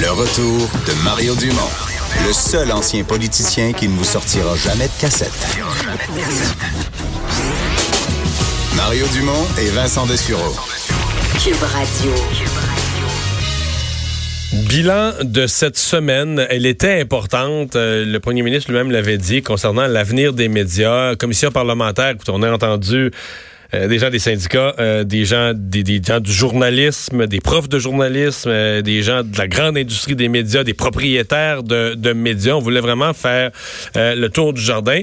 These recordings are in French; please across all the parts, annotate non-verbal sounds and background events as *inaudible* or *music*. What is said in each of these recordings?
Le retour de Mario Dumont, le seul ancien politicien qui ne vous sortira jamais de cassette. Mario Dumont et Vincent Dessureau. Cube Radio. Bilan de cette semaine, elle était importante. Euh, le premier ministre lui-même l'avait dit concernant l'avenir des médias. Commission parlementaire, écoute, on a entendu euh, des gens des syndicats, euh, des gens des, des, gens du journalisme, des profs de journalisme, euh, des gens de la grande industrie des médias, des propriétaires de, de médias. On voulait vraiment faire le tour du jardin.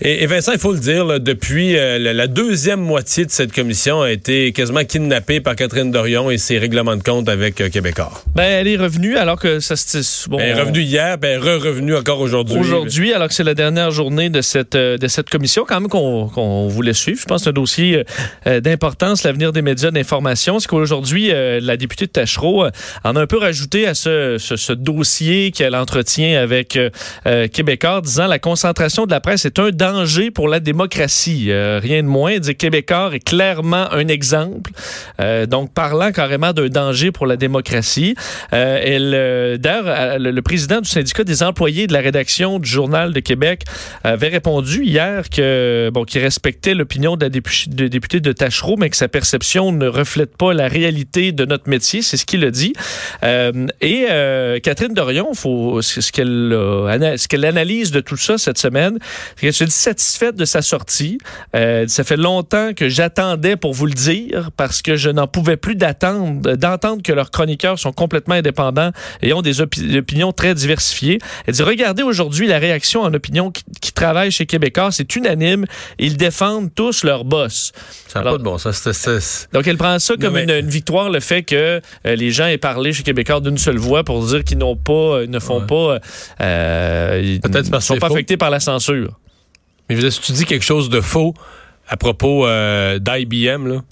Et, et, Vincent, il faut le dire, là, depuis la, la, deuxième moitié de cette commission a été quasiment kidnappée par Catherine Dorion et ses règlements de compte avec Québécois. Ben, elle est revenue alors que ça bon, Elle est revenue hier, ben re-revenue encore aujourd'hui. Aujourd'hui, alors que c'est la dernière journée de cette de cette commission, quand même qu'on qu voulait suivre. Je pense que c'est un dossier euh, d'importance, l'avenir des médias d'information. C'est qu'aujourd'hui, euh, la députée de Tachereau euh, en a un peu rajouté à ce, ce, ce dossier qu'elle entretient avec Québécois, disant la concentration de la presse est un danger pour la démocratie? rien de moins. Dit Québécois est clairement un exemple. donc, parlant carrément d'un danger pour la démocratie. d'ailleurs, le, le, président du syndicat des employés de la rédaction du Journal de Québec avait répondu hier que bon, qu'il respectait l'opinion de la députée de Tachereau, mais que sa perception ne reflète pas la réalité de notre métier. C'est ce qu'il a dit. Euh, et euh, Catherine Dorion, faut, ce qu'elle euh, ce qu'elle analyse de tout ça cette semaine, c'est qu'elle se dit satisfaite de sa sortie. Euh, ça fait longtemps que j'attendais pour vous le dire parce que je n'en pouvais plus d'attendre d'entendre que leurs chroniqueurs sont complètement indépendants et ont des opi opinions très diversifiées. Elle dit regardez aujourd'hui la réaction en opinion qui, qui travaille chez Québécois, c'est unanime. Ils défendent tous leur boss. Ça n'a pas de bon sens. Donc, elle prend ça comme mais... une, une, victoire, le fait que euh, les gens aient parlé chez Québécois d'une seule voix pour dire qu'ils n'ont pas, euh, ne font ouais. pas, euh, ils ne sont pas faux. affectés par la censure. Mais si tu dis quelque chose de faux à propos euh, d'IBM, là,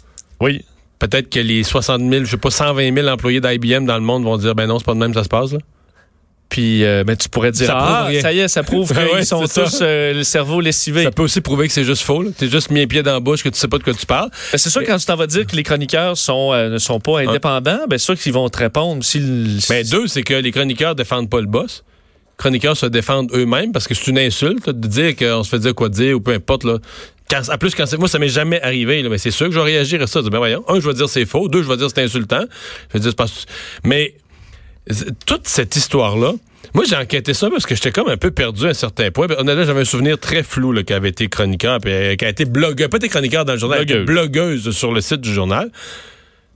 oui. Peut-être que les 60 000, je sais pas, 120 000 employés d'IBM dans le monde vont dire, ben non, c'est pas de même ça se passe, là. Puis, euh, ben, tu pourrais dire, ça ah, ça y est, ça prouve *laughs* qu'ils ouais, sont tous euh, le cerveau lessivé. Ça peut aussi prouver que c'est juste faux. Tu es juste mis un pied dans la bouche, que tu sais pas de quoi tu parles. Ben, c'est sûr, Mais... quand tu t'en vas dire que les chroniqueurs sont, euh, ne sont pas indépendants, ben, c'est sûr qu'ils vont te répondre. Si ben, deux, c'est que les chroniqueurs défendent pas le boss. Les chroniqueurs se défendent eux-mêmes parce que c'est une insulte là, de dire qu'on se fait dire quoi dire ou peu importe. Là. Quand, en plus, quand moi, ça m'est jamais arrivé, là, mais c'est sûr que je vais réagir à ça. ben voyons, un, je vais dire c'est faux. Deux, je vais dire c'est insultant. Je vais dire, pas... Mais toute cette histoire-là, moi, j'ai enquêté ça parce que j'étais comme un peu perdu à un certain point. Honnêtement, j'avais un souvenir très flou là, qui avait été chroniqueur, puis euh, qui a été blogueur, pas été chroniqueur dans le journal, blogueuse. blogueuse sur le site du journal.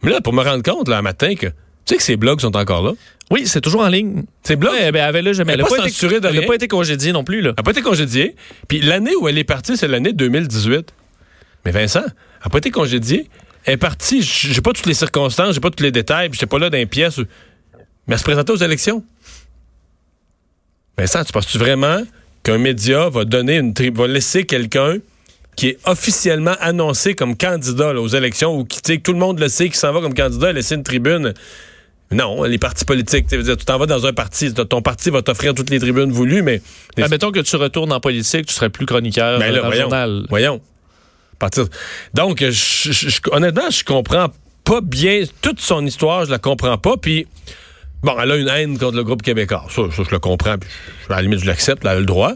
Mais là, pour me rendre compte, là, un matin, que tu sais que ces blogs sont encore là? Oui, c'est toujours en ligne. Ces blogs? Ouais, ben, là, jamais. Elle n'a pas, pas, été, de elle pas été congédiée non plus. Là. Elle n'a pas été congédiée. Puis l'année où elle est partie, c'est l'année 2018. Mais Vincent, elle n'a pas été congédiée. Elle est partie, j'ai pas toutes les circonstances, j'ai pas tous les détails, puis j'étais pas là dans les pièces. Mais elle se présentait aux élections. Vincent, tu penses-tu vraiment qu'un média va donner une va laisser quelqu'un qui est officiellement annoncé comme candidat là, aux élections ou qui, que tout le monde le sait, qui s'en va comme candidat, laisser une tribune? Non, les partis politiques, tu t'en vas dans un parti, ton parti va t'offrir toutes les tribunes voulues, mais... Admettons que tu retournes en politique, tu serais plus chroniqueur ben là, dans voyons, le journal. Voyons. Partir. Donc, je, je, honnêtement, je comprends pas bien toute son histoire, je la comprends pas, puis... Bon, elle a une haine contre le groupe québécois. Ça, ça je le comprends. Puis, à la limite, je l'accepte. Elle a le droit.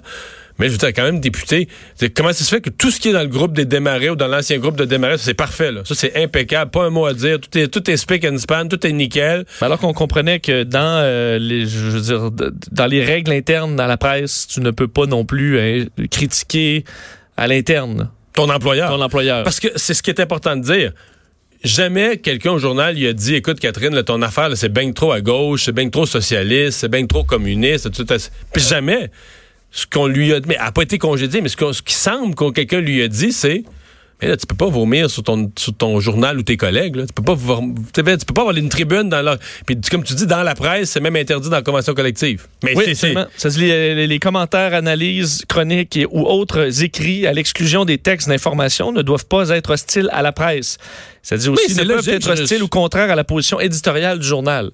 Mais je veux dire, quand même députée. Comment ça se fait que tout ce qui est dans le groupe des démarrés ou dans l'ancien groupe de démarrés, c'est parfait, là. Ça, c'est impeccable. Pas un mot à dire. Tout est, tout est speak and span. Tout est nickel. Alors qu'on comprenait que dans euh, les, je veux dire, dans les règles internes dans la presse, tu ne peux pas non plus hein, critiquer à l'interne. Ton employeur. Ton employeur. Parce que c'est ce qui est important de dire jamais quelqu'un au journal lui a dit écoute Catherine là, ton affaire c'est bien trop à gauche c'est bien trop socialiste c'est bien trop communiste tout, tout, puis jamais ce qu'on lui a mais elle a pas été congédiée mais ce, qu ce qui semble que quelqu'un lui a dit c'est mais là, tu peux pas vomir sur ton, sur ton journal ou tes collègues. Là. Tu peux pas tu peux pas avoir une tribune dans la. Puis comme tu dis, dans la presse, c'est même interdit dans la convention collective. Mais oui, c'est ça se les, les, commentaires, analyses, chroniques et, ou autres écrits à l'exclusion des textes d'information ne doivent pas être hostiles à la presse. Ça dit aussi ne peuvent être hostiles je... ou contraires à la position éditoriale du journal.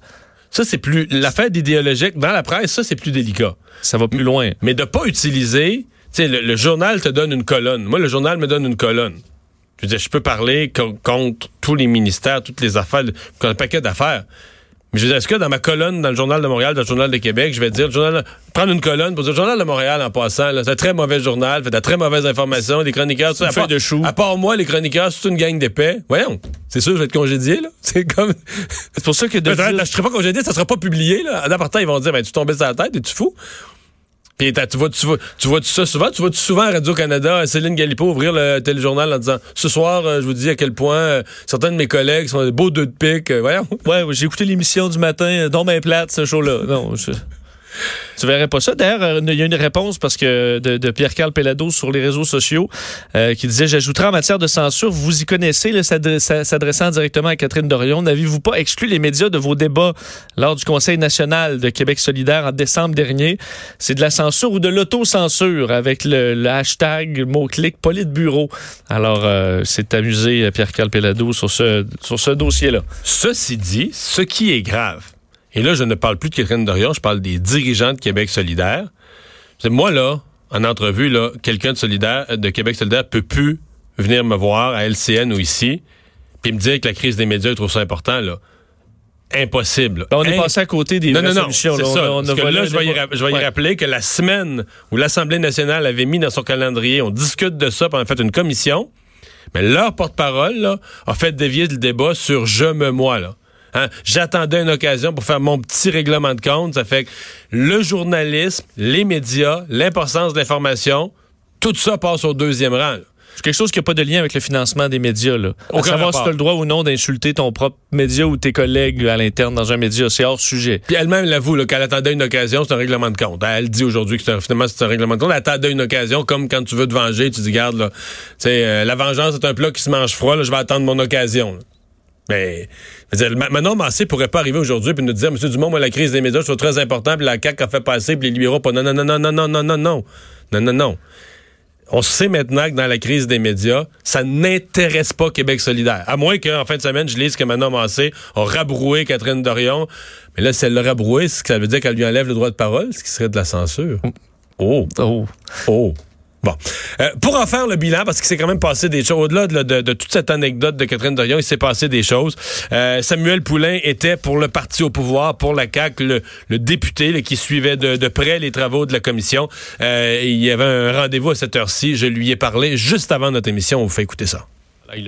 Ça, c'est plus. L'affaire d'idéologique dans la presse, ça, c'est plus délicat. Ça va plus loin. Mais de pas utiliser. Tu sais, le, le journal te donne une colonne. Moi, le journal me donne une colonne. Je veux dire, je peux parler co contre tous les ministères, toutes les affaires, un paquet d'affaires. Mais je veux dire, est-ce que dans ma colonne, dans le Journal de Montréal, dans le Journal de Québec, je vais dire, le journal, prendre une colonne pour dire, le Journal de Montréal, en passant, c'est un très mauvais journal, fait de très mauvaises informations, les chroniqueurs, ça, à, feuille de chou. à part moi, les chroniqueurs, c'est une gang d'épais. Voyons, c'est sûr, je vais être congédié, là. *laughs* C'est comme... C'est pour ça que de dire- là, je serai pas congédié, ça sera pas publié, là. En partant, ils vont dire, ben, tu tombais sur la tête, et tu fou? Puis tu vois, tu vois, tu vois ça souvent? Tu vois souvent à Radio-Canada, Céline Galipo ouvrir le téléjournal en disant Ce soir, euh, je vous dis à quel point euh, certains de mes collègues sont des beaux deux de pique. Euh, voyons. Ouais, j'ai écouté l'émission du matin, euh, dont ben plate, ce show-là. Non, je... Tu verrais pas ça. D'ailleurs, euh, il y a une réponse parce que de, Pierre-Carl Pellado sur les réseaux sociaux euh, qui disait J'ajouterai en matière de censure, vous y connaissez, s'adressant directement à Catherine Dorion, n'avez-vous pas exclu les médias de vos débats lors du Conseil national de Québec solidaire en décembre dernier? C'est de la censure ou de l'autocensure avec le, hashtag mot-clic Politburo. Alors, euh, c'est amusé Pierre-Carl Pellado sur ce, sur ce dossier-là. Ceci dit, ce qui est grave, et là, je ne parle plus de Catherine Dorion, je parle des dirigeants de Québec solidaire. Moi, là, en entrevue, là, quelqu'un de solidaire, de Québec solidaire peut plus venir me voir à LCN ou ici, puis me dire que la crise des médias, je trouve ça important, là. Impossible. Ben, on est passé à côté des non, non, non, solutions. là. On ça. on a Parce que là, je vais, y, débat. ra- je vais y Ouais. rappeler que la semaine où l'Assemblée nationale avait mis dans son calendrier, on discute de ça, puis on a fait une commission, mais leur porte-parole a fait dévier le débat sur je me moi. Là. Hein? J'attendais une occasion pour faire mon petit règlement de compte. Ça fait que le journalisme, les médias, l'importance de l'information, tout ça passe au deuxième rang. là. C'est quelque chose qui n'a pas de lien avec le financement des médias. Là. À savoir rapport. si tu as le droit ou non d'insulter ton propre média ou tes collègues à l'interne dans un média. C'est hors sujet. Puis elle-même l'avoue là, qu'elle attendait une occasion, c'est un règlement de compte. Elle dit aujourd'hui que c'est un- finalement c'est un règlement de compte. Elle attendait une occasion, comme quand tu veux te venger, tu dis garde là, euh, la vengeance c'est un plat qui se mange froid. Là, je vais attendre mon occasion. là. Mais veux dire, Ma- Manon Massé pourrait pas arriver aujourd'hui puis nous dire Monsieur Dumont, moi la crise des médias, je trouve très important, puis la CAQ a fait passer, puis les libéraux pas. Non non non non non non non non non non non non. On sait maintenant que dans la crise des médias, ça n'intéresse pas Québec solidaire. À moins qu'en fin de semaine, je lise que Manon Massé a rabroué Catherine Dorion. Mais là, si elle l'a rabroué, c'est que ça veut dire qu'elle lui enlève le droit de parole, ce qui serait de la censure. Oh, Oh. oh. Bon. Euh, pour en faire le bilan, parce qu'il s'est quand même passé des choses, au-delà de, toute cette anecdote de Catherine Dorion, il s'est passé des choses. Euh, Samuel Poulain était pour le parti au pouvoir, pour la CAQ, le, député qui suivait de, de près les travaux de la commission. Euh, il y avait un rendez-vous à cette heure-ci. Je lui ai parlé juste avant notre émission. On vous fait écouter ça.